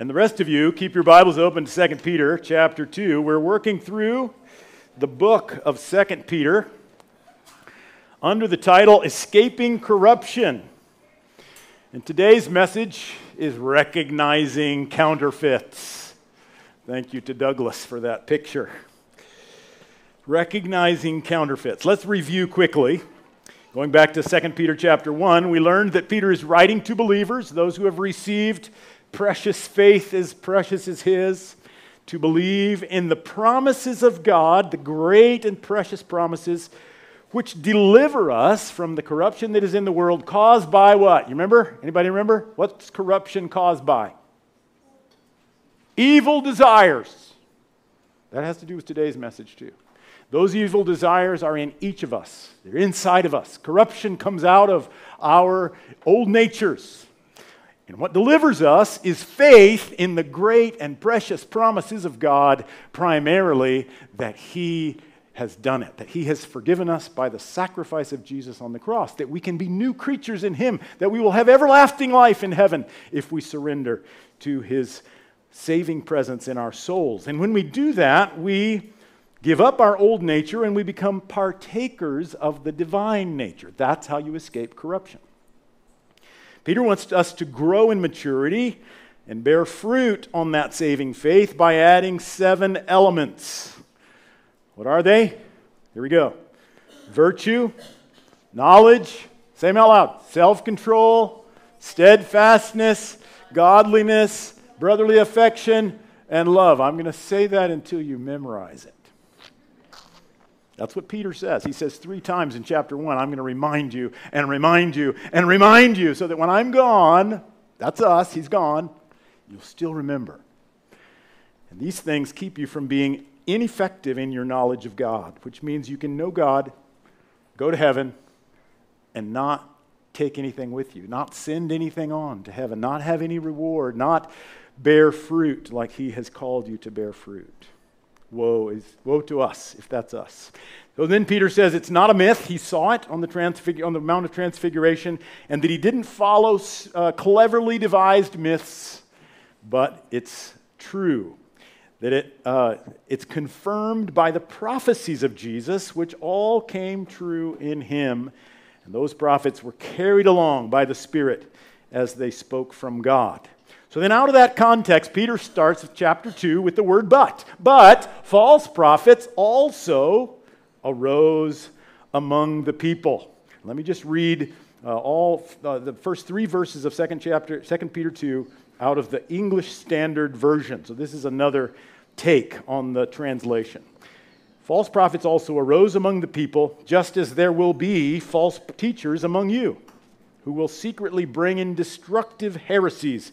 And the rest of you, keep your Bibles open to 2 Peter chapter 2. We're working through the book of 2 Peter under the title Escaping Corruption. And today's message is recognizing counterfeits. Thank you to Douglas for that picture. Recognizing counterfeits. Let's review quickly. Going back to 2 Peter chapter 1, we learned that Peter is writing to believers, those who have received precious faith as precious as his, to believe in the promises of God, the great and precious promises which deliver us from the corruption that is in the world caused by what? You remember? Anybody remember? What's corruption caused by? Evil desires. That has to do with today's message too. Those evil desires are in each of us. They're inside of us. Corruption comes out of our old natures. And what delivers us is faith in the great and precious promises of God, primarily that He has done it, that He has forgiven us by the sacrifice of Jesus on the cross, that we can be new creatures in Him, that we will have everlasting life in heaven if we surrender to His saving presence in our souls. And when we do that, we give up our old nature and we become partakers of the divine nature. That's how you escape corruption. Peter wants us to grow in maturity and bear fruit on that saving faith by adding seven elements. What are they? Here we go virtue, knowledge, say them out loud, self control, steadfastness, godliness, brotherly affection, and love. I'm going to say that until you memorize it. That's what Peter says. He says three times in chapter one, I'm going to remind you and remind you and remind you so that when I'm gone, that's us, he's gone, you'll still remember. And these things keep you from being ineffective in your knowledge of God, which means you can know God, go to heaven, and not take anything with you, not send anything on to heaven, not have any reward, not bear fruit like he has called you to bear fruit. Woe is woe to us if that's us. So then Peter says it's not a myth. He saw it on the, transfig- on the Mount of Transfiguration, and that he didn't follow uh, cleverly devised myths, but it's true. That it, uh, it's confirmed by the prophecies of Jesus, which all came true in him. And those prophets were carried along by the Spirit as they spoke from God. So then, out of that context, Peter starts chapter 2 with the word but. But false prophets also arose among the people. Let me just read uh, all uh, the first three verses of second chapter, 2 Peter 2 out of the English Standard Version. So this is another take on the translation. False prophets also arose among the people, just as there will be false teachers among you, who will secretly bring in destructive heresies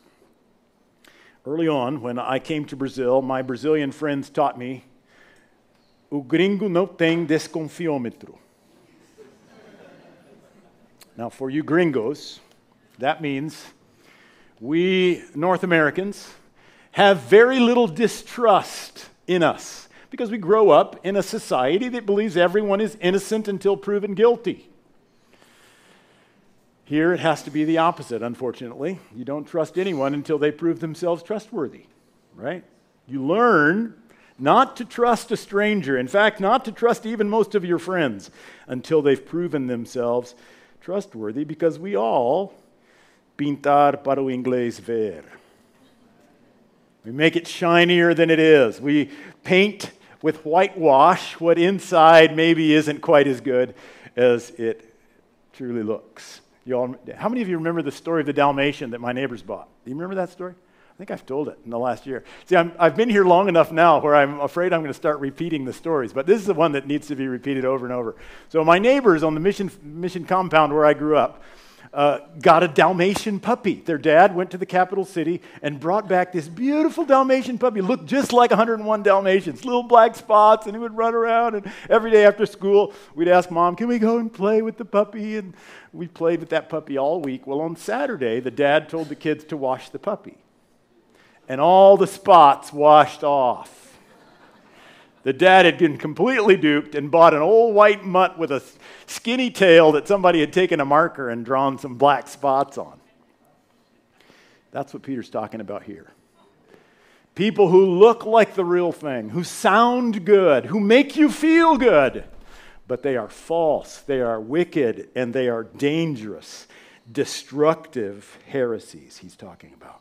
Early on, when I came to Brazil, my Brazilian friends taught me o gringo não tem desconfiômetro. Now, for you gringos, that means we North Americans have very little distrust in us because we grow up in a society that believes everyone is innocent until proven guilty. Here it has to be the opposite, unfortunately. You don't trust anyone until they prove themselves trustworthy, right? You learn not to trust a stranger. In fact, not to trust even most of your friends until they've proven themselves trustworthy because we all pintar para o inglês ver. We make it shinier than it is. We paint with whitewash what inside maybe isn't quite as good as it truly looks. You all, how many of you remember the story of the Dalmatian that my neighbors bought? Do you remember that story? I think I've told it in the last year. See, i have been here long enough now where I'm afraid I'm going to start repeating the stories, but this is the one that needs to be repeated over and over. So, my neighbors on the mission, mission compound where I grew up, uh, got a Dalmatian puppy. Their dad went to the capital city and brought back this beautiful Dalmatian puppy. Looked just like 101 Dalmatians, little black spots, and he would run around. And every day after school, we'd ask mom, "Can we go and play with the puppy?" And we played with that puppy all week. Well, on Saturday, the dad told the kids to wash the puppy, and all the spots washed off. The dad had been completely duped and bought an old white mutt with a skinny tail that somebody had taken a marker and drawn some black spots on. That's what Peter's talking about here. People who look like the real thing, who sound good, who make you feel good, but they are false, they are wicked, and they are dangerous, destructive heresies he's talking about.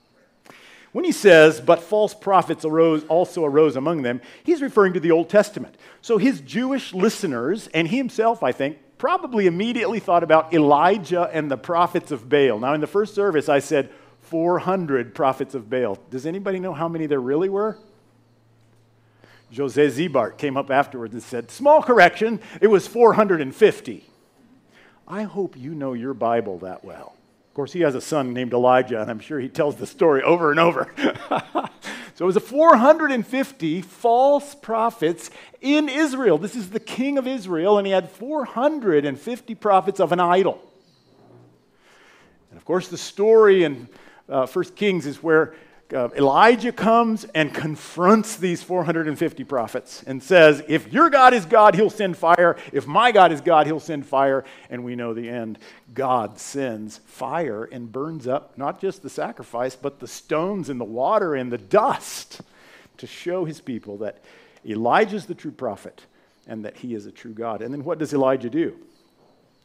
When he says, but false prophets arose, also arose among them, he's referring to the Old Testament. So his Jewish listeners, and he himself, I think, probably immediately thought about Elijah and the prophets of Baal. Now, in the first service, I said 400 prophets of Baal. Does anybody know how many there really were? Jose Zibart came up afterwards and said, Small correction, it was 450. I hope you know your Bible that well. Of course, he has a son named Elijah, and I'm sure he tells the story over and over. so it was a 450 false prophets in Israel. This is the king of Israel, and he had 450 prophets of an idol. And of course, the story in uh, 1 Kings is where uh, Elijah comes and confronts these 450 prophets and says, If your God is God, he'll send fire. If my God is God, he'll send fire. And we know the end. God sends fire and burns up not just the sacrifice, but the stones and the water and the dust to show his people that Elijah is the true prophet and that he is a true God. And then what does Elijah do?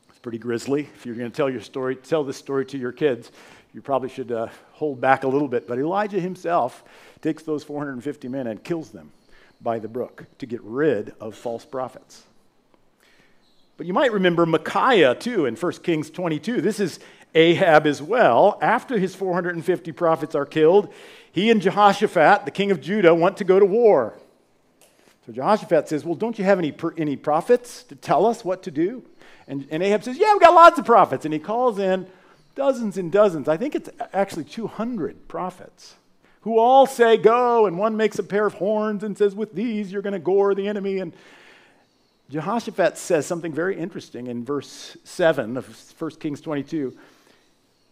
It's pretty grisly. If you're going to tell your story, tell this story to your kids you probably should uh, hold back a little bit. But Elijah himself takes those 450 men and kills them by the brook to get rid of false prophets. But you might remember Micaiah too in 1 Kings 22. This is Ahab as well. After his 450 prophets are killed, he and Jehoshaphat, the king of Judah, want to go to war. So Jehoshaphat says, Well, don't you have any, any prophets to tell us what to do? And, and Ahab says, Yeah, we've got lots of prophets. And he calls in dozens and dozens. I think it's actually 200 prophets who all say, Go, and one makes a pair of horns and says, With these you're going to gore the enemy. And Jehoshaphat says something very interesting in verse 7 of 1 Kings 22.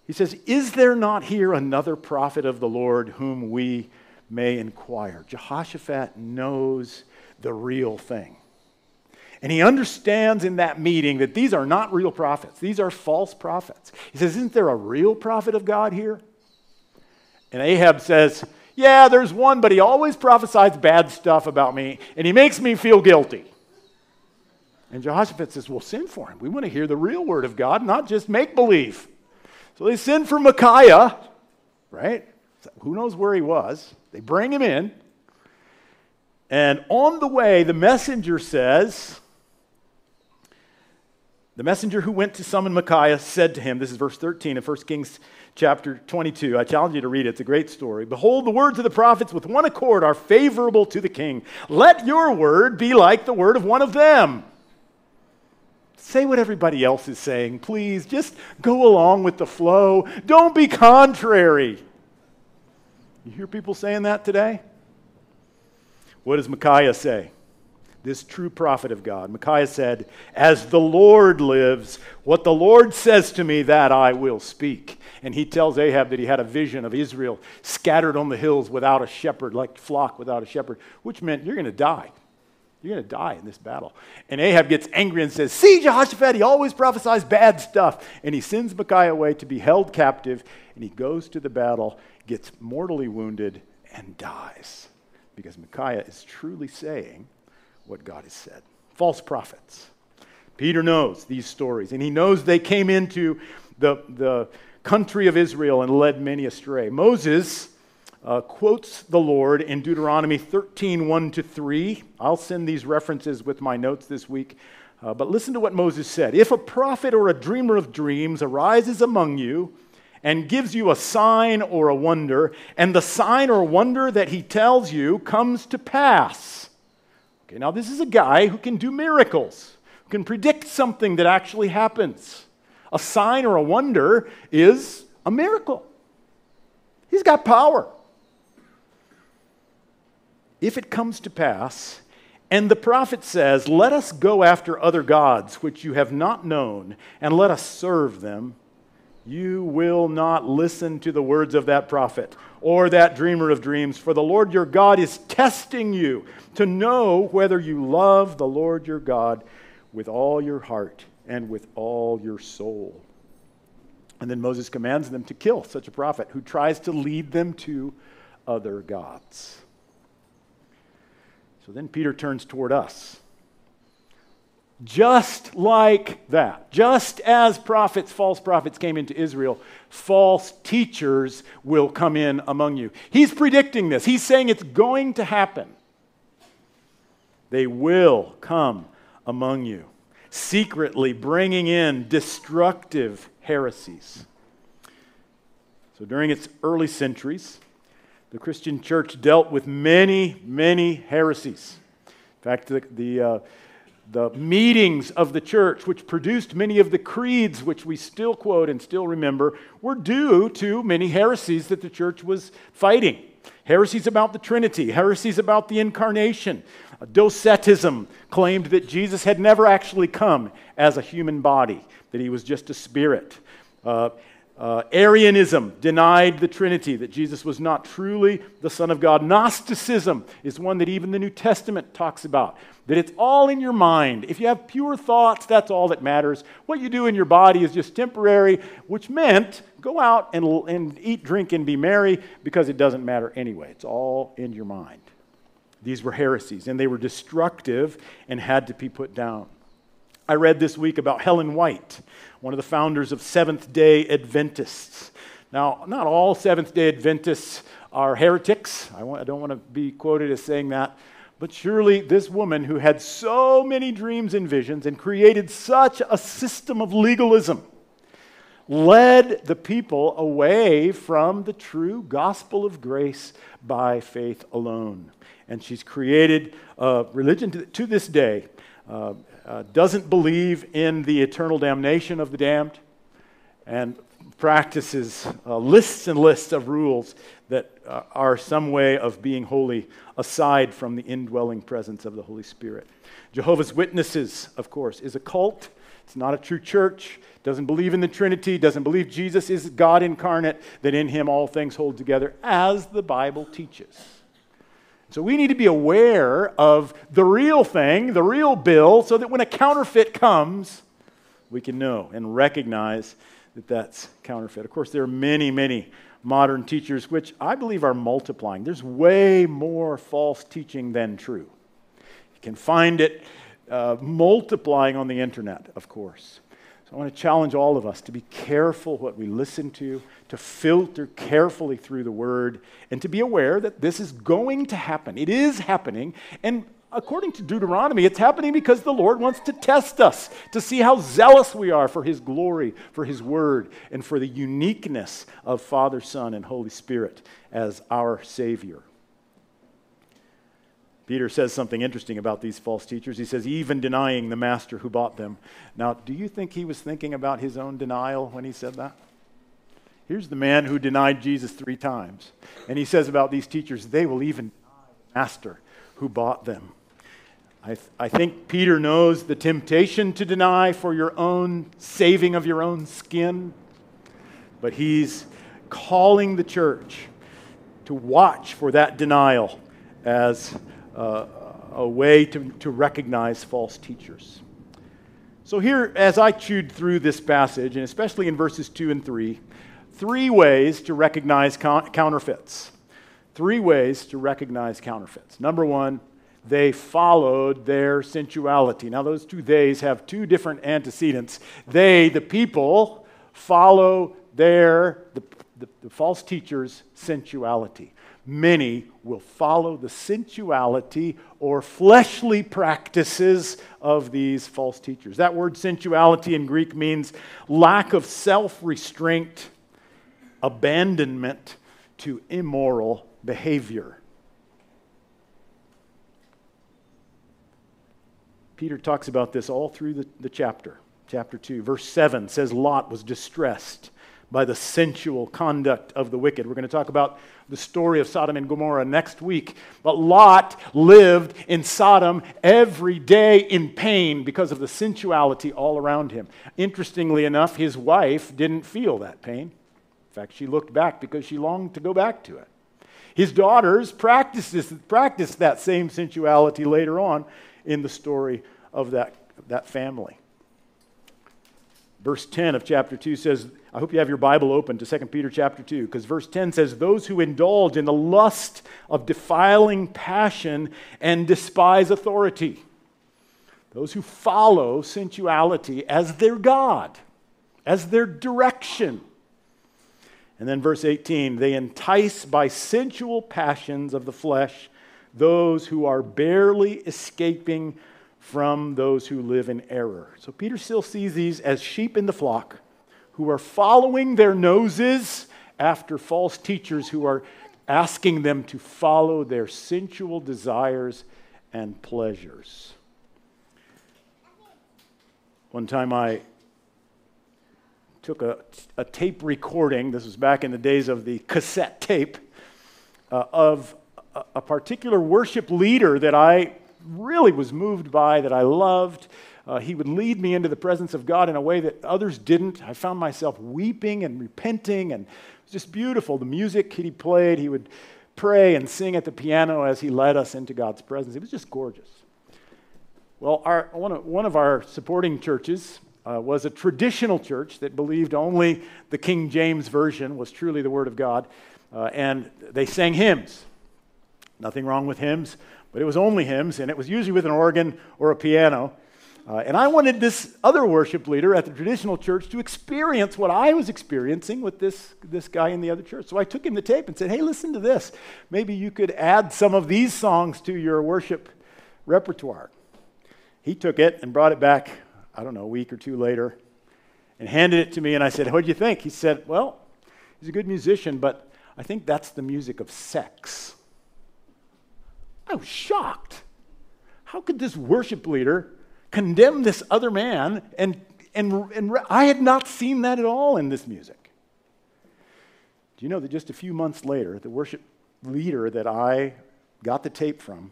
He says, Is there not here another prophet of the Lord whom we may inquire? Jehoshaphat knows the real thing. And he understands in that meeting that these are not real prophets, these are false prophets. He says, Isn't there a real prophet of God here? And Ahab says, Yeah, there's one, but he always prophesies bad stuff about me, and he makes me feel guilty. And Jehoshaphat says, Well, send for him. We want to hear the real word of God, not just make believe. So they send for Micaiah, right? Who knows where he was? They bring him in. And on the way, the messenger says, the messenger who went to summon Micaiah said to him, This is verse 13 of 1 Kings chapter 22. I challenge you to read it, it's a great story. Behold, the words of the prophets with one accord are favorable to the king. Let your word be like the word of one of them. Say what everybody else is saying, please. Just go along with the flow. Don't be contrary. You hear people saying that today? What does Micaiah say? This true prophet of God. Micaiah said, As the Lord lives, what the Lord says to me, that I will speak. And he tells Ahab that he had a vision of Israel scattered on the hills without a shepherd, like flock without a shepherd, which meant you're going to die. You're going to die in this battle. And Ahab gets angry and says, See, Jehoshaphat, he always prophesies bad stuff. And he sends Micaiah away to be held captive. And he goes to the battle, gets mortally wounded, and dies. Because Micaiah is truly saying, what God has said. False prophets. Peter knows these stories, and he knows they came into the, the country of Israel and led many astray. Moses uh, quotes the Lord in Deuteronomy 13 1 to 3. I'll send these references with my notes this week. Uh, but listen to what Moses said. If a prophet or a dreamer of dreams arises among you and gives you a sign or a wonder, and the sign or wonder that he tells you comes to pass, Okay, now this is a guy who can do miracles, who can predict something that actually happens. a sign or a wonder is a miracle. He's got power. If it comes to pass, and the prophet says, Let us go after other gods which you have not known, and let us serve them. You will not listen to the words of that prophet or that dreamer of dreams, for the Lord your God is testing you to know whether you love the Lord your God with all your heart and with all your soul. And then Moses commands them to kill such a prophet who tries to lead them to other gods. So then Peter turns toward us. Just like that, just as prophets, false prophets came into Israel, false teachers will come in among you. He's predicting this. He's saying it's going to happen. They will come among you, secretly bringing in destructive heresies. So during its early centuries, the Christian church dealt with many, many heresies. In fact, the, the, uh, the meetings of the church, which produced many of the creeds which we still quote and still remember, were due to many heresies that the church was fighting. Heresies about the Trinity, heresies about the incarnation. Docetism claimed that Jesus had never actually come as a human body, that he was just a spirit. Uh, uh, Arianism denied the Trinity, that Jesus was not truly the Son of God. Gnosticism is one that even the New Testament talks about, that it's all in your mind. If you have pure thoughts, that's all that matters. What you do in your body is just temporary, which meant go out and, and eat, drink, and be merry because it doesn't matter anyway. It's all in your mind. These were heresies, and they were destructive and had to be put down. I read this week about Ellen White, one of the founders of Seventh day Adventists. Now, not all Seventh day Adventists are heretics. I, want, I don't want to be quoted as saying that. But surely this woman who had so many dreams and visions and created such a system of legalism led the people away from the true gospel of grace by faith alone. And she's created a religion to, this day uh, uh, doesn't believe in the eternal damnation of the damned and practices uh, lists and lists of rules that uh, are some way of being holy aside from the indwelling presence of the Holy Spirit. Jehovah's Witnesses, of course, is a cult. It's not a true church. Doesn't believe in the Trinity. Doesn't believe Jesus is God incarnate, that in him all things hold together, as the Bible teaches. So we need to be aware of the real thing, the real bill, so that when a counterfeit comes, we can know and recognize that that's counterfeit. Of course, there are many, many modern teachers which I believe are multiplying. There's way more false teaching than true. You can find it uh, multiplying on the internet, of course. I want to challenge all of us to be careful what we listen to, to filter carefully through the word, and to be aware that this is going to happen. It is happening. And according to Deuteronomy, it's happening because the Lord wants to test us, to see how zealous we are for His glory, for His word, and for the uniqueness of Father, Son, and Holy Spirit as our Savior. Peter says something interesting about these false teachers. He says, even denying the master who bought them. Now, do you think he was thinking about his own denial when he said that? Here's the man who denied Jesus three times. And he says about these teachers, they will even deny the master who bought them. I, th- I think Peter knows the temptation to deny for your own saving of your own skin, but he's calling the church to watch for that denial as uh, a way to, to recognize false teachers. So, here, as I chewed through this passage, and especially in verses 2 and 3, three ways to recognize counterfeits. Three ways to recognize counterfeits. Number one, they followed their sensuality. Now, those two theys have two different antecedents. They, the people, follow their, the, the, the false teacher's sensuality many will follow the sensuality or fleshly practices of these false teachers. That word sensuality in Greek means lack of self restraint, abandonment to immoral behavior. Peter talks about this all through the, the chapter chapter 2. Verse 7 says Lot was distressed by the sensual conduct of the wicked. We're going to talk about the story of Sodom and Gomorrah next week. But Lot lived in Sodom every day in pain because of the sensuality all around him. Interestingly enough, his wife didn't feel that pain. In fact, she looked back because she longed to go back to it. His daughters practiced, that same sensuality later on in the story of that, that family. Verse 10 of chapter 2 says, I hope you have your Bible open to 2 Peter chapter 2, because verse 10 says, Those who indulge in the lust of defiling passion and despise authority, those who follow sensuality as their God, as their direction. And then verse 18, they entice by sensual passions of the flesh those who are barely escaping from those who live in error. So Peter still sees these as sheep in the flock who are following their noses after false teachers who are asking them to follow their sensual desires and pleasures. One time I took a, a tape recording, this was back in the days of the cassette tape, uh, of a, a particular worship leader that I really was moved by, that I loved. Uh, he would lead me into the presence of God in a way that others didn't. I found myself weeping and repenting, and it was just beautiful. The music he played, he would pray and sing at the piano as he led us into God's presence. It was just gorgeous. Well, our, one, of, one of our supporting churches uh, was a traditional church that believed only the King James Version was truly the Word of God, uh, and they sang hymns. Nothing wrong with hymns, but it was only hymns, and it was usually with an organ or a piano. Uh, and I wanted this other worship leader at the traditional church to experience what I was experiencing with this, this guy in the other church. So I took him the tape and said, Hey, listen to this. Maybe you could add some of these songs to your worship repertoire. He took it and brought it back, I don't know, a week or two later, and handed it to me. And I said, What do you think? He said, Well, he's a good musician, but I think that's the music of sex. I was shocked. How could this worship leader condemn this other man? And, and, and I had not seen that at all in this music. Do you know that just a few months later, the worship leader that I got the tape from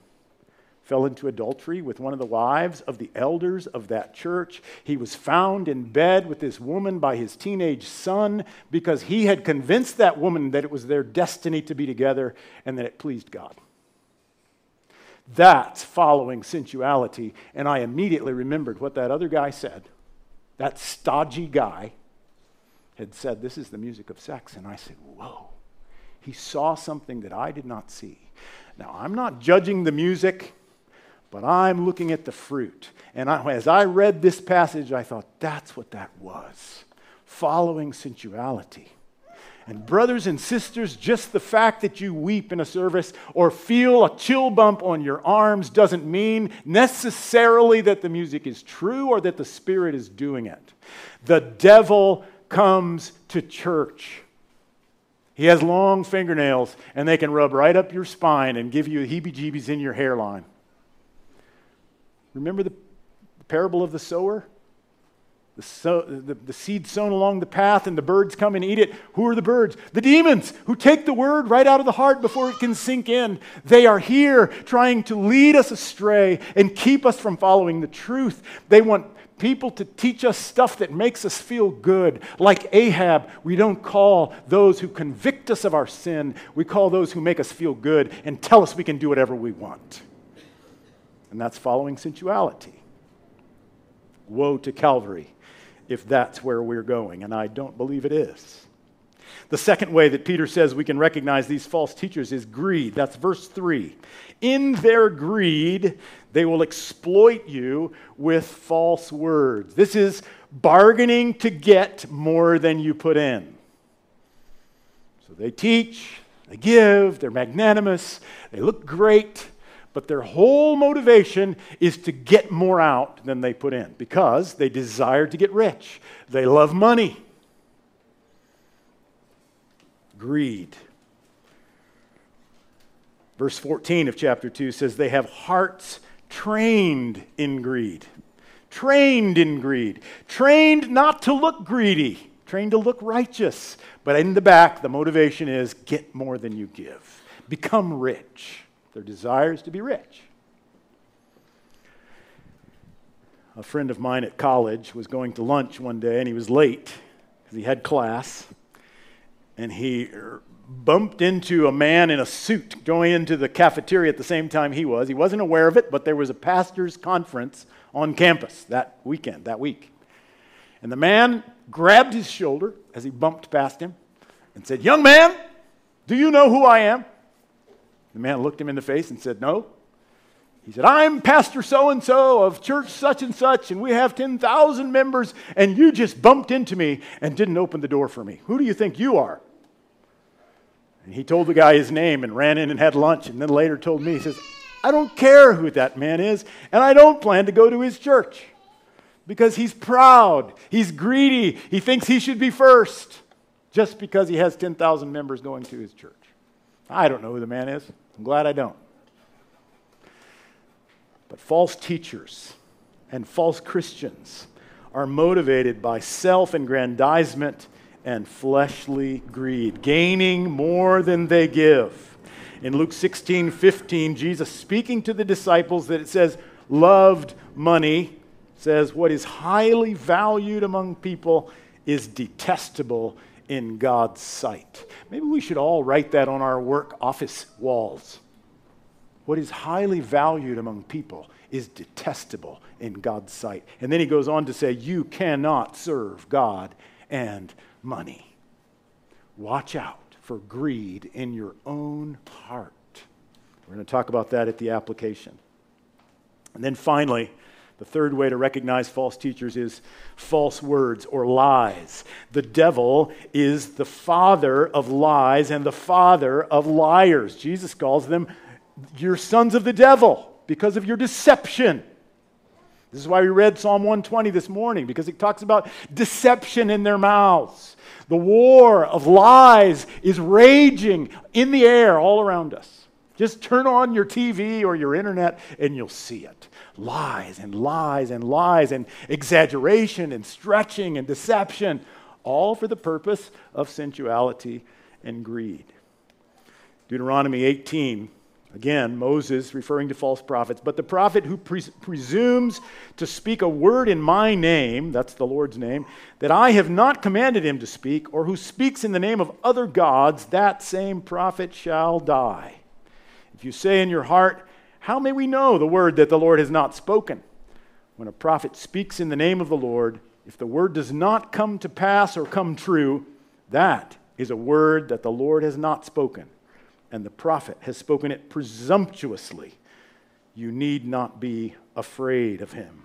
fell into adultery with one of the wives of the elders of that church. He was found in bed with this woman by his teenage son because he had convinced that woman that it was their destiny to be together and that it pleased God. That's following sensuality. And I immediately remembered what that other guy said. That stodgy guy had said, This is the music of sex. And I said, Whoa. He saw something that I did not see. Now, I'm not judging the music, but I'm looking at the fruit. And I, as I read this passage, I thought, That's what that was following sensuality. And, brothers and sisters, just the fact that you weep in a service or feel a chill bump on your arms doesn't mean necessarily that the music is true or that the Spirit is doing it. The devil comes to church. He has long fingernails, and they can rub right up your spine and give you heebie jeebies in your hairline. Remember the parable of the sower? The, so, the, the, seed sown along the path and the birds come and eat it. Who are the birds? The demons who take the word right out of the heart before it can sink in. They are here trying to lead us astray and keep us from following the truth. They want people to teach us stuff that makes us feel good. Like Ahab, we don't call those who convict us of our sin, we call those who make us feel good and tell us we can do whatever we want. And that's following sensuality. Woe to Calvary if that's where we're going, and I don't believe it is. The second way that Peter says we can recognize these false teachers is greed. That's verse 3. In their greed, they will exploit you with false words. This is bargaining to get more than you put in. So they teach, they give, they're magnanimous, they look great, but their whole motivation is to get more out than they put in because they desire to get rich. They love money. Greed. Verse 14 of chapter 2 says, They have hearts trained in greed trained in greed, trained not to look greedy, trained to look righteous. But in the back, the motivation is get more than you give, become rich. Their desire is to be rich. A friend of mine at college was going to lunch one day and he was late because he had class. And he bumped into a man in a suit going into the cafeteria at the same time he was. He wasn't aware of it, but there was a pastor's conference on campus that weekend, that week. And the man grabbed his shoulder as he bumped past him and said, Young man, do you know who I am? The man looked him in the face and said, No. He said, I'm Pastor so and so of church such and such, and we have 10,000 members, and you just bumped into me and didn't open the door for me. Who do you think you are? And he told the guy his name and ran in and had lunch, and then later told me, he says, I don't care who that man is, and I don't plan to go to his church because he's proud, he's greedy, he thinks he should be first just because he has 10,000 members going to his church. I don't know who the man is. I'm glad I don't. But false teachers and false Christians are motivated by self aggrandizement and fleshly greed, gaining more than they give. In Luke 16 15, Jesus speaking to the disciples that it says, loved money, says, what is highly valued among people is detestable in God's sight. Maybe we should all write that on our work office walls. What is highly valued among people is detestable in God's sight. And then he goes on to say, You cannot serve God and money. Watch out for greed in your own heart. We're going to talk about that at the application. And then finally, the third way to recognize false teachers is false words or lies. The devil is the father of lies and the father of liars. Jesus calls them your sons of the devil because of your deception. This is why we read Psalm 120 this morning, because it talks about deception in their mouths. The war of lies is raging in the air all around us. Just turn on your TV or your internet and you'll see it. Lies and lies and lies and exaggeration and stretching and deception, all for the purpose of sensuality and greed. Deuteronomy 18 Again, Moses referring to false prophets. But the prophet who pres- presumes to speak a word in my name, that's the Lord's name, that I have not commanded him to speak, or who speaks in the name of other gods, that same prophet shall die. If you say in your heart, How may we know the word that the Lord has not spoken? When a prophet speaks in the name of the Lord, if the word does not come to pass or come true, that is a word that the Lord has not spoken and the prophet has spoken it presumptuously, you need not be afraid of him.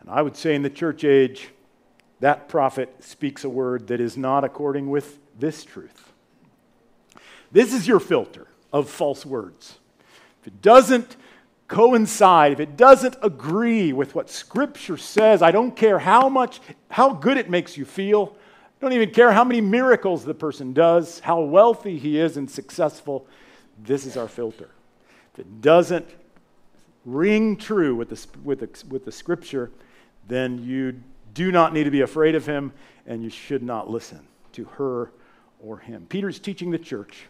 And I would say in the church age, that prophet speaks a word that is not according with this truth. This is your filter of false words. If it doesn't coincide, if it doesn't agree with what Scripture says, I don't care how much, how good it makes you feel, I don't even care how many miracles the person does, how wealthy he is and successful. This is our filter. If it doesn't ring true with the, with the, with the scripture, then you do not need to be afraid of him and you should not listen to her or him. Peter's teaching the church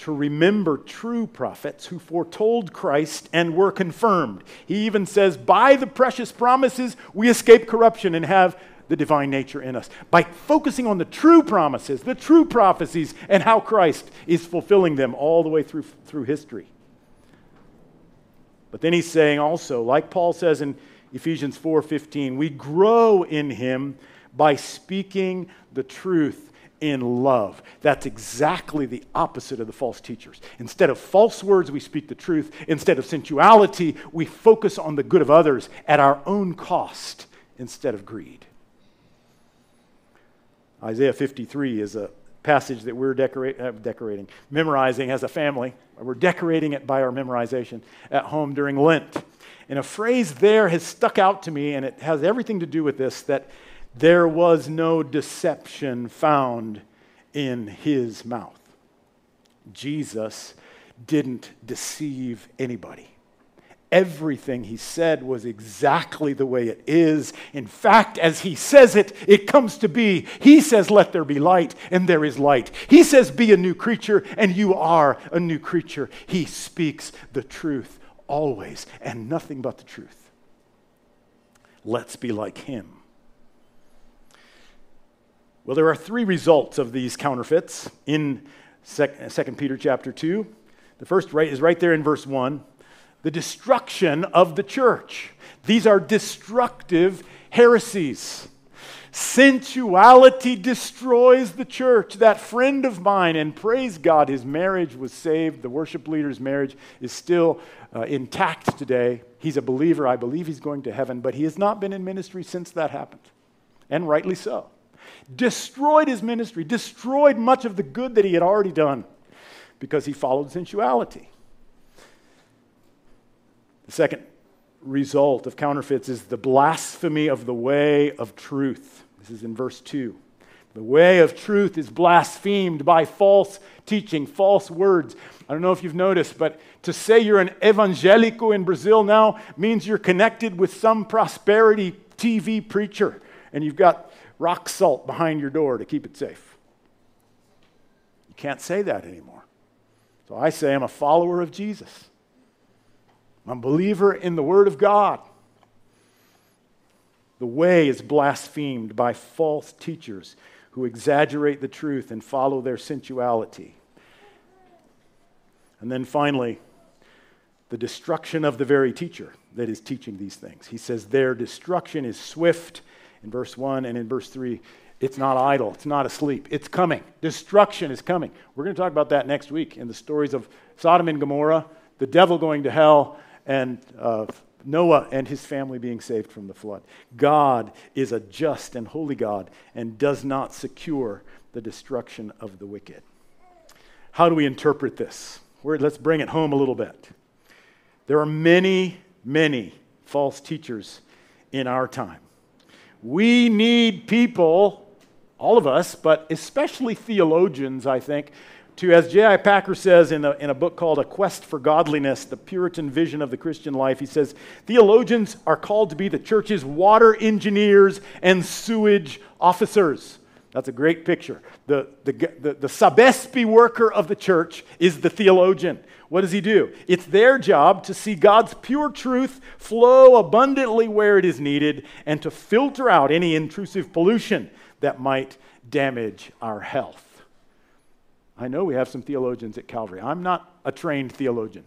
to remember true prophets who foretold Christ and were confirmed. He even says, By the precious promises, we escape corruption and have the divine nature in us by focusing on the true promises, the true prophecies, and how Christ is fulfilling them all the way through, through history. But then he's saying also, like Paul says in Ephesians 4:15, we grow in him by speaking the truth in love. That's exactly the opposite of the false teachers. Instead of false words, we speak the truth. Instead of sensuality, we focus on the good of others at our own cost instead of greed. Isaiah 53 is a passage that we're decorate, uh, decorating, memorizing as a family. We're decorating it by our memorization at home during Lent. And a phrase there has stuck out to me, and it has everything to do with this that there was no deception found in his mouth. Jesus didn't deceive anybody. Everything he said was exactly the way it is. In fact, as he says it, it comes to be. He says, Let there be light, and there is light. He says, Be a new creature, and you are a new creature. He speaks the truth always, and nothing but the truth. Let's be like him. Well, there are three results of these counterfeits in 2 Peter chapter 2. The first right is right there in verse 1 the destruction of the church. These are destructive heresies. Sensuality destroys the church. That friend of mine, and praise God, his marriage was saved. The worship leader's marriage is still uh, intact today. He's a believer. I believe he's going to heaven, but he has not been in ministry since that happened, and rightly so. Destroyed his ministry, destroyed much of the good that he had already done because he followed sensuality. The second result of counterfeits is the blasphemy of the way of truth. This is in verse 2. The way of truth is blasphemed by false teaching, false words. I don't know if you've noticed, but to say you're an evangelico in Brazil now means you're connected with some prosperity TV preacher and you've got rock salt behind your door to keep it safe. You can't say that anymore. So I say I'm a follower of Jesus. I'm a believer in the Word of God. The way is blasphemed by false teachers who exaggerate the truth and follow their sensuality. And then finally, the destruction of the very teacher that is teaching these things. He says, Their destruction is swift in verse 1, and in verse 3, it's not idle, it's not asleep, it's coming. Destruction is coming. We're going to talk about that next week in the stories of Sodom and Gomorrah, the devil going to hell, and uh, Noah and his family being saved from the flood. God is a just and holy God and does not secure the destruction of the wicked. How do we interpret this? let's bring it home a little bit. There are many, many false teachers in our time. We need people, all of us, but especially theologians, I think, to, as J.I. Packer says in a, in a book called A Quest for Godliness, the Puritan vision of the Christian life, he says, theologians are called to be the church's water engineers and sewage officers. That's a great picture. The, the, the, the Sabesp worker of the church is the theologian. What does he do? It's their job to see God's pure truth flow abundantly where it is needed and to filter out any intrusive pollution that might damage our health. I know we have some theologians at Calvary. I'm not a trained theologian,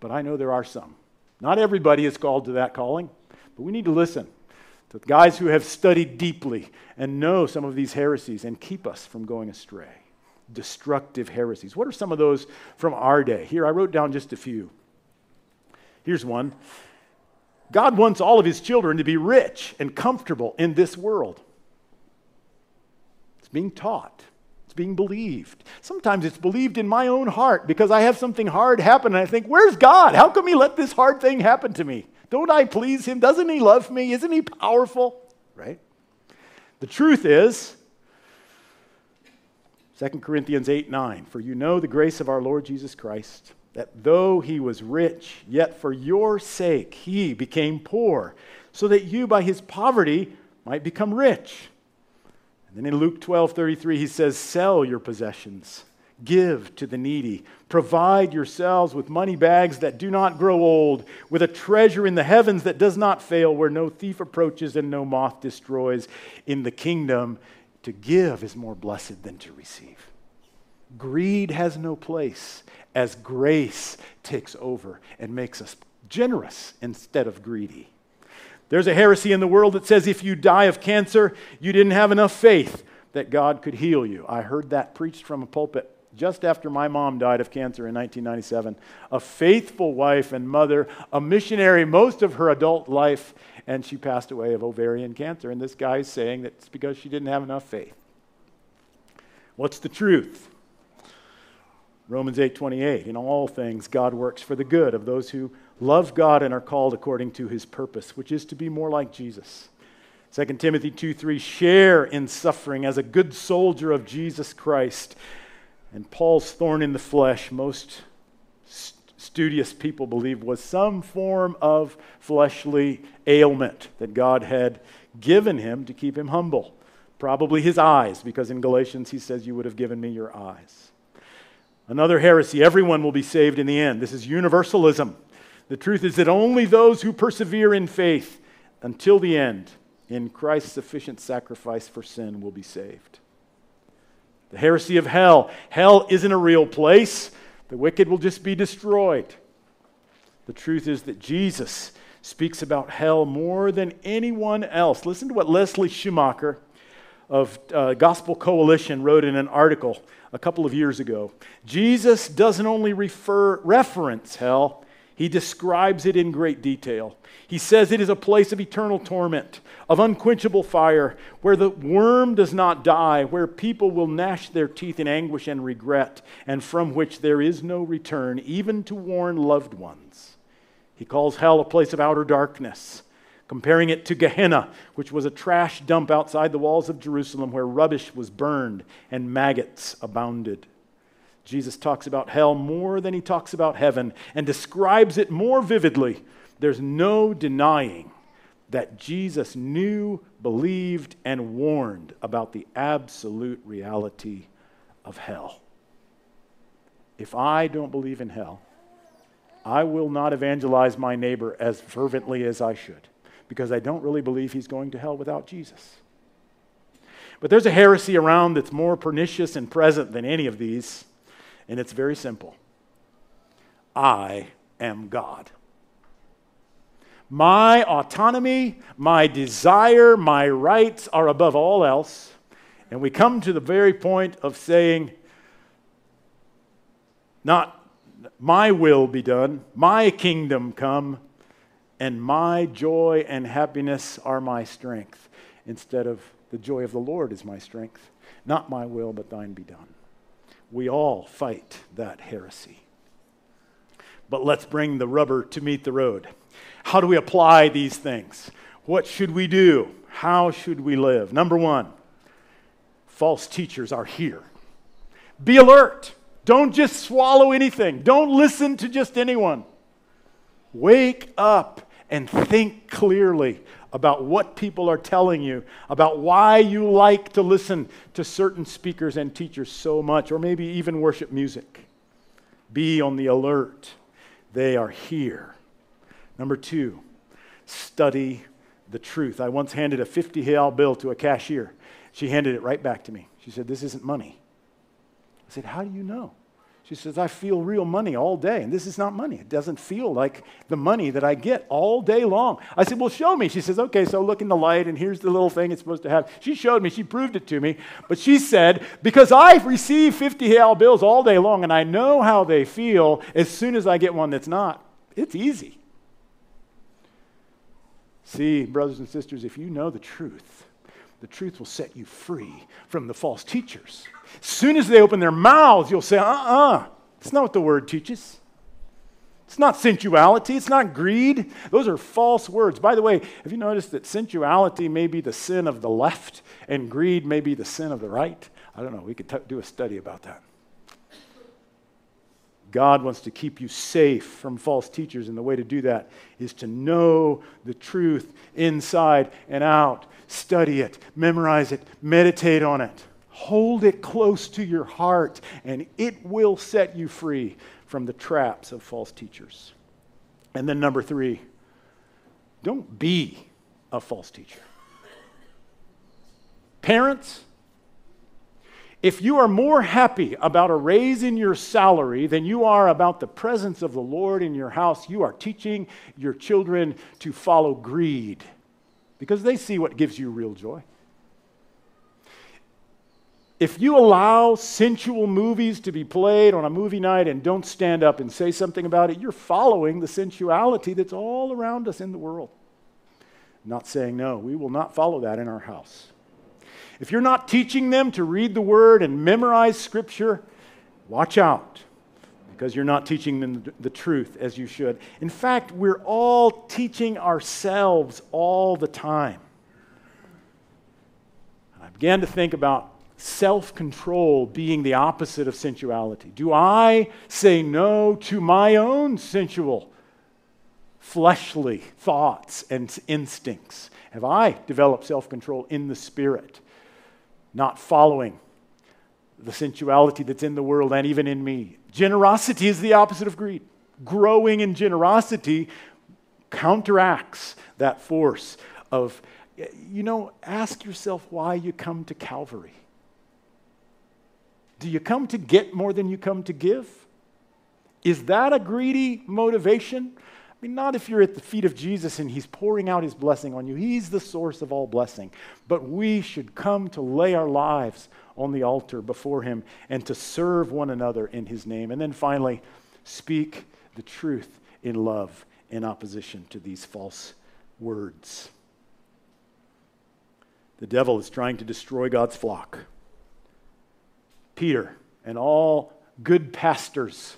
but I know there are some. Not everybody is called to that calling, but we need to listen to guys who have studied deeply and know some of these heresies and keep us from going astray. Destructive heresies. What are some of those from our day? Here, I wrote down just a few. Here's one God wants all of his children to be rich and comfortable in this world. It's being taught it's being believed. Sometimes it's believed in my own heart because I have something hard happen and I think, where's God? How come He let this hard thing happen to me? Don't I please Him? Doesn't He love me? Isn't He powerful? Right? The truth is, 2 Corinthians 8 9, for you know the grace of our Lord Jesus Christ, that though he was rich, yet for your sake he became poor, so that you by his poverty might become rich. And then in Luke 12 33, he says, Sell your possessions, give to the needy, provide yourselves with money bags that do not grow old, with a treasure in the heavens that does not fail, where no thief approaches and no moth destroys. In the kingdom, to give is more blessed than to receive. Greed has no place as grace takes over and makes us generous instead of greedy. There's a heresy in the world that says if you die of cancer, you didn't have enough faith that God could heal you. I heard that preached from a pulpit just after my mom died of cancer in 1997. A faithful wife and mother, a missionary most of her adult life, and she passed away of ovarian cancer. And this guy is saying that it's because she didn't have enough faith. What's the truth? Romans 8:28 In all things God works for the good of those who love God and are called according to his purpose, which is to be more like Jesus. 2 Timothy 2 3, share in suffering as a good soldier of Jesus Christ. And Paul's thorn in the flesh most studious people believe was some form of fleshly ailment that God had given him to keep him humble. Probably his eyes, because in Galatians he says, You would have given me your eyes. Another heresy everyone will be saved in the end. This is universalism. The truth is that only those who persevere in faith until the end in Christ's sufficient sacrifice for sin will be saved. The heresy of hell. Hell isn't a real place. The wicked will just be destroyed. The truth is that Jesus speaks about hell more than anyone else. Listen to what Leslie Schumacher of uh, Gospel Coalition wrote in an article a couple of years ago. Jesus doesn't only refer, reference hell, he describes it in great detail. He says it is a place of eternal torment, of unquenchable fire, where the worm does not die, where people will gnash their teeth in anguish and regret, and from which there is no return, even to warn loved ones. He calls hell a place of outer darkness, comparing it to Gehenna, which was a trash dump outside the walls of Jerusalem where rubbish was burned and maggots abounded. Jesus talks about hell more than he talks about heaven and describes it more vividly there's no denying that Jesus knew, believed, and warned about the absolute reality of hell. If I don't believe in hell, I will not evangelize my neighbor as fervently as I should because I don't really believe he's going to hell without Jesus. But there's a heresy around that's more pernicious and present than any of these, and it's very simple I am God. My autonomy, my desire, my rights are above all else. And we come to the very point of saying, not my will be done, my kingdom come, and my joy and happiness are my strength, instead of the joy of the Lord is my strength. Not my will, but thine be done. We all fight that heresy. But let's bring the rubber to meet the road. How do we apply these things? What should we do? How should we live? Number one, false teachers are here. Be alert. Don't just swallow anything. Don't listen to just anyone. Wake up and think clearly about what people are telling you, about why you like to listen to certain speakers and teachers so much, or maybe even worship music. Be on the alert. They are here. Number two, study the truth. I once handed a 50 real bill to a cashier. She handed it right back to me. She said, This isn't money. I said, How do you know? She says, I feel real money all day, and this is not money. It doesn't feel like the money that I get all day long. I said, Well, show me. She says, Okay, so look in the light, and here's the little thing it's supposed to have. She showed me, she proved it to me. But she said, Because I receive 50 real bills all day long, and I know how they feel as soon as I get one that's not, it's easy. See, brothers and sisters, if you know the truth, the truth will set you free from the false teachers. As soon as they open their mouths, you'll say, uh uh-uh, uh, it's not what the word teaches. It's not sensuality. It's not greed. Those are false words. By the way, have you noticed that sensuality may be the sin of the left and greed may be the sin of the right? I don't know. We could t- do a study about that. God wants to keep you safe from false teachers, and the way to do that is to know the truth inside and out. Study it, memorize it, meditate on it. Hold it close to your heart, and it will set you free from the traps of false teachers. And then, number three, don't be a false teacher. Parents, if you are more happy about a raise in your salary than you are about the presence of the Lord in your house, you are teaching your children to follow greed because they see what gives you real joy. If you allow sensual movies to be played on a movie night and don't stand up and say something about it, you're following the sensuality that's all around us in the world. not saying no, we will not follow that in our house. If you're not teaching them to read the word and memorize scripture, watch out because you're not teaching them the truth as you should. In fact, we're all teaching ourselves all the time. I began to think about self control being the opposite of sensuality? Do I say no to my own sensual, fleshly thoughts and instincts? Have I developed self control in the spirit, not following the sensuality that's in the world and even in me? Generosity is the opposite of greed. Growing in generosity counteracts that force of, you know, ask yourself why you come to Calvary. Do you come to get more than you come to give? Is that a greedy motivation? I mean, not if you're at the feet of Jesus and He's pouring out His blessing on you. He's the source of all blessing. But we should come to lay our lives on the altar before Him and to serve one another in His name. And then finally, speak the truth in love in opposition to these false words. The devil is trying to destroy God's flock. Peter and all good pastors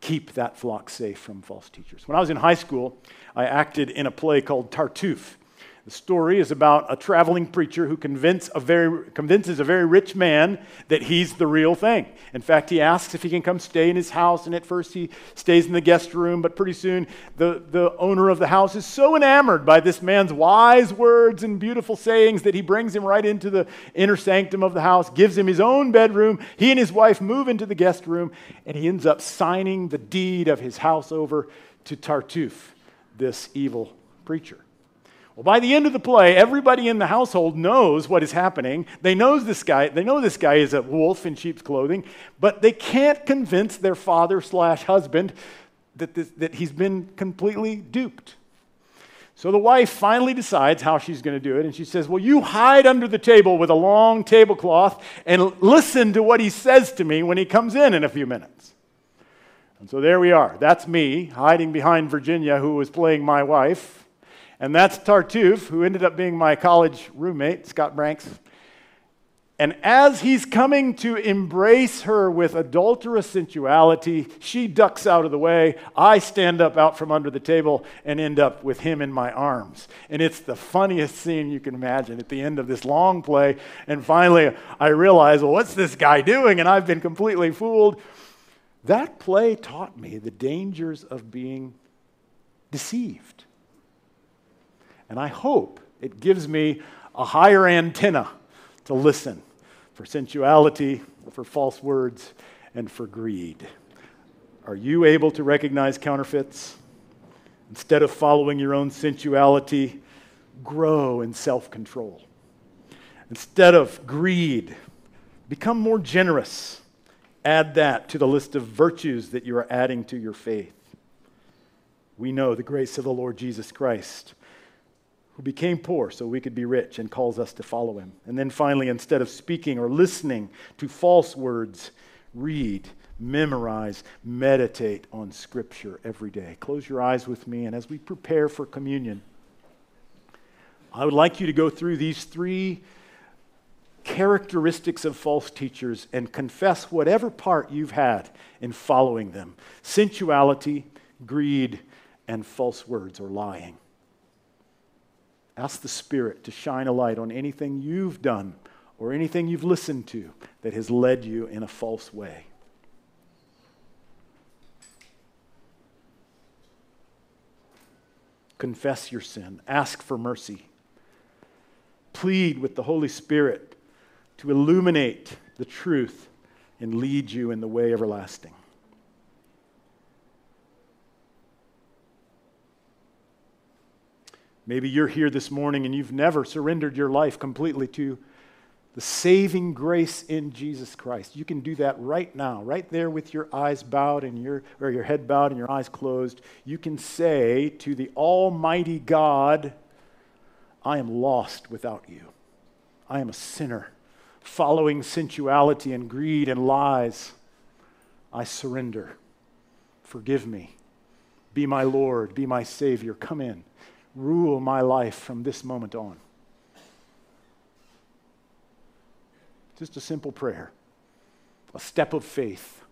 keep that flock safe from false teachers. When I was in high school, I acted in a play called Tartuffe. The story is about a traveling preacher who convince a very, convinces a very rich man that he's the real thing. In fact, he asks if he can come stay in his house, and at first he stays in the guest room, but pretty soon the, the owner of the house is so enamored by this man's wise words and beautiful sayings that he brings him right into the inner sanctum of the house, gives him his own bedroom. He and his wife move into the guest room, and he ends up signing the deed of his house over to Tartuffe, this evil preacher. Well, by the end of the play, everybody in the household knows what is happening. They knows this guy. They know this guy is a wolf in sheep's clothing, but they can't convince their father slash husband that, that he's been completely duped. So the wife finally decides how she's going to do it, and she says, Well, you hide under the table with a long tablecloth and listen to what he says to me when he comes in in a few minutes. And so there we are. That's me hiding behind Virginia, who was playing my wife and that's Tartuffe, who ended up being my college roommate, Scott Branks. And as he's coming to embrace her with adulterous sensuality, she ducks out of the way. I stand up out from under the table and end up with him in my arms. And it's the funniest scene you can imagine at the end of this long play. And finally, I realize, well, what's this guy doing? And I've been completely fooled. That play taught me the dangers of being deceived. And I hope it gives me a higher antenna to listen for sensuality, for false words, and for greed. Are you able to recognize counterfeits? Instead of following your own sensuality, grow in self control. Instead of greed, become more generous. Add that to the list of virtues that you are adding to your faith. We know the grace of the Lord Jesus Christ who became poor so we could be rich and calls us to follow him. And then finally, instead of speaking or listening to false words, read, memorize, meditate on Scripture every day. Close your eyes with me, and as we prepare for communion, I would like you to go through these three characteristics of false teachers and confess whatever part you've had in following them sensuality, greed, and false words or lying. Ask the Spirit to shine a light on anything you've done or anything you've listened to that has led you in a false way. Confess your sin, ask for mercy, plead with the Holy Spirit to illuminate the truth and lead you in the way everlasting. Maybe you're here this morning and you've never surrendered your life completely to the saving grace in Jesus Christ. You can do that right now, right there with your eyes bowed and your or your head bowed and your eyes closed. You can say to the almighty God, I am lost without you. I am a sinner, following sensuality and greed and lies. I surrender. Forgive me. Be my Lord, be my Savior. Come in rule my life from this moment on. Just a simple prayer, a step of faith.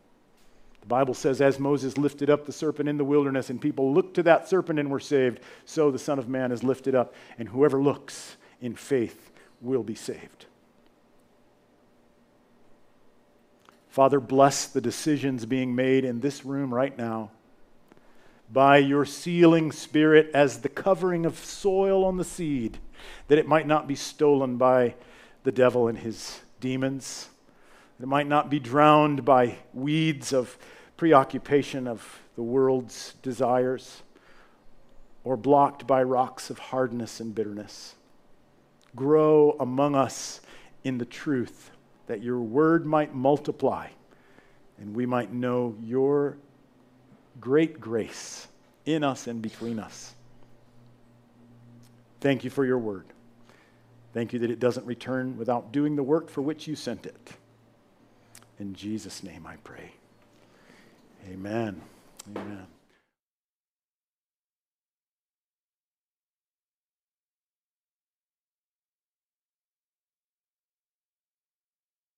The Bible says, as Moses lifted up the serpent in the wilderness, and people looked to that serpent and were saved, so the Son of Man is lifted up, and whoever looks in faith will be saved. Father, bless the decisions being made in this room right now by your sealing spirit as the covering of soil on the seed, that it might not be stolen by the devil and his demons, that it might not be drowned by weeds of preoccupation of the world's desires, or blocked by rocks of hardness and bitterness. Grow among us in the truth, that your word might multiply and we might know your great grace in us and between us. Thank you for your word. Thank you that it doesn't return without doing the work for which you sent it. In Jesus' name I pray. Amen. Amen.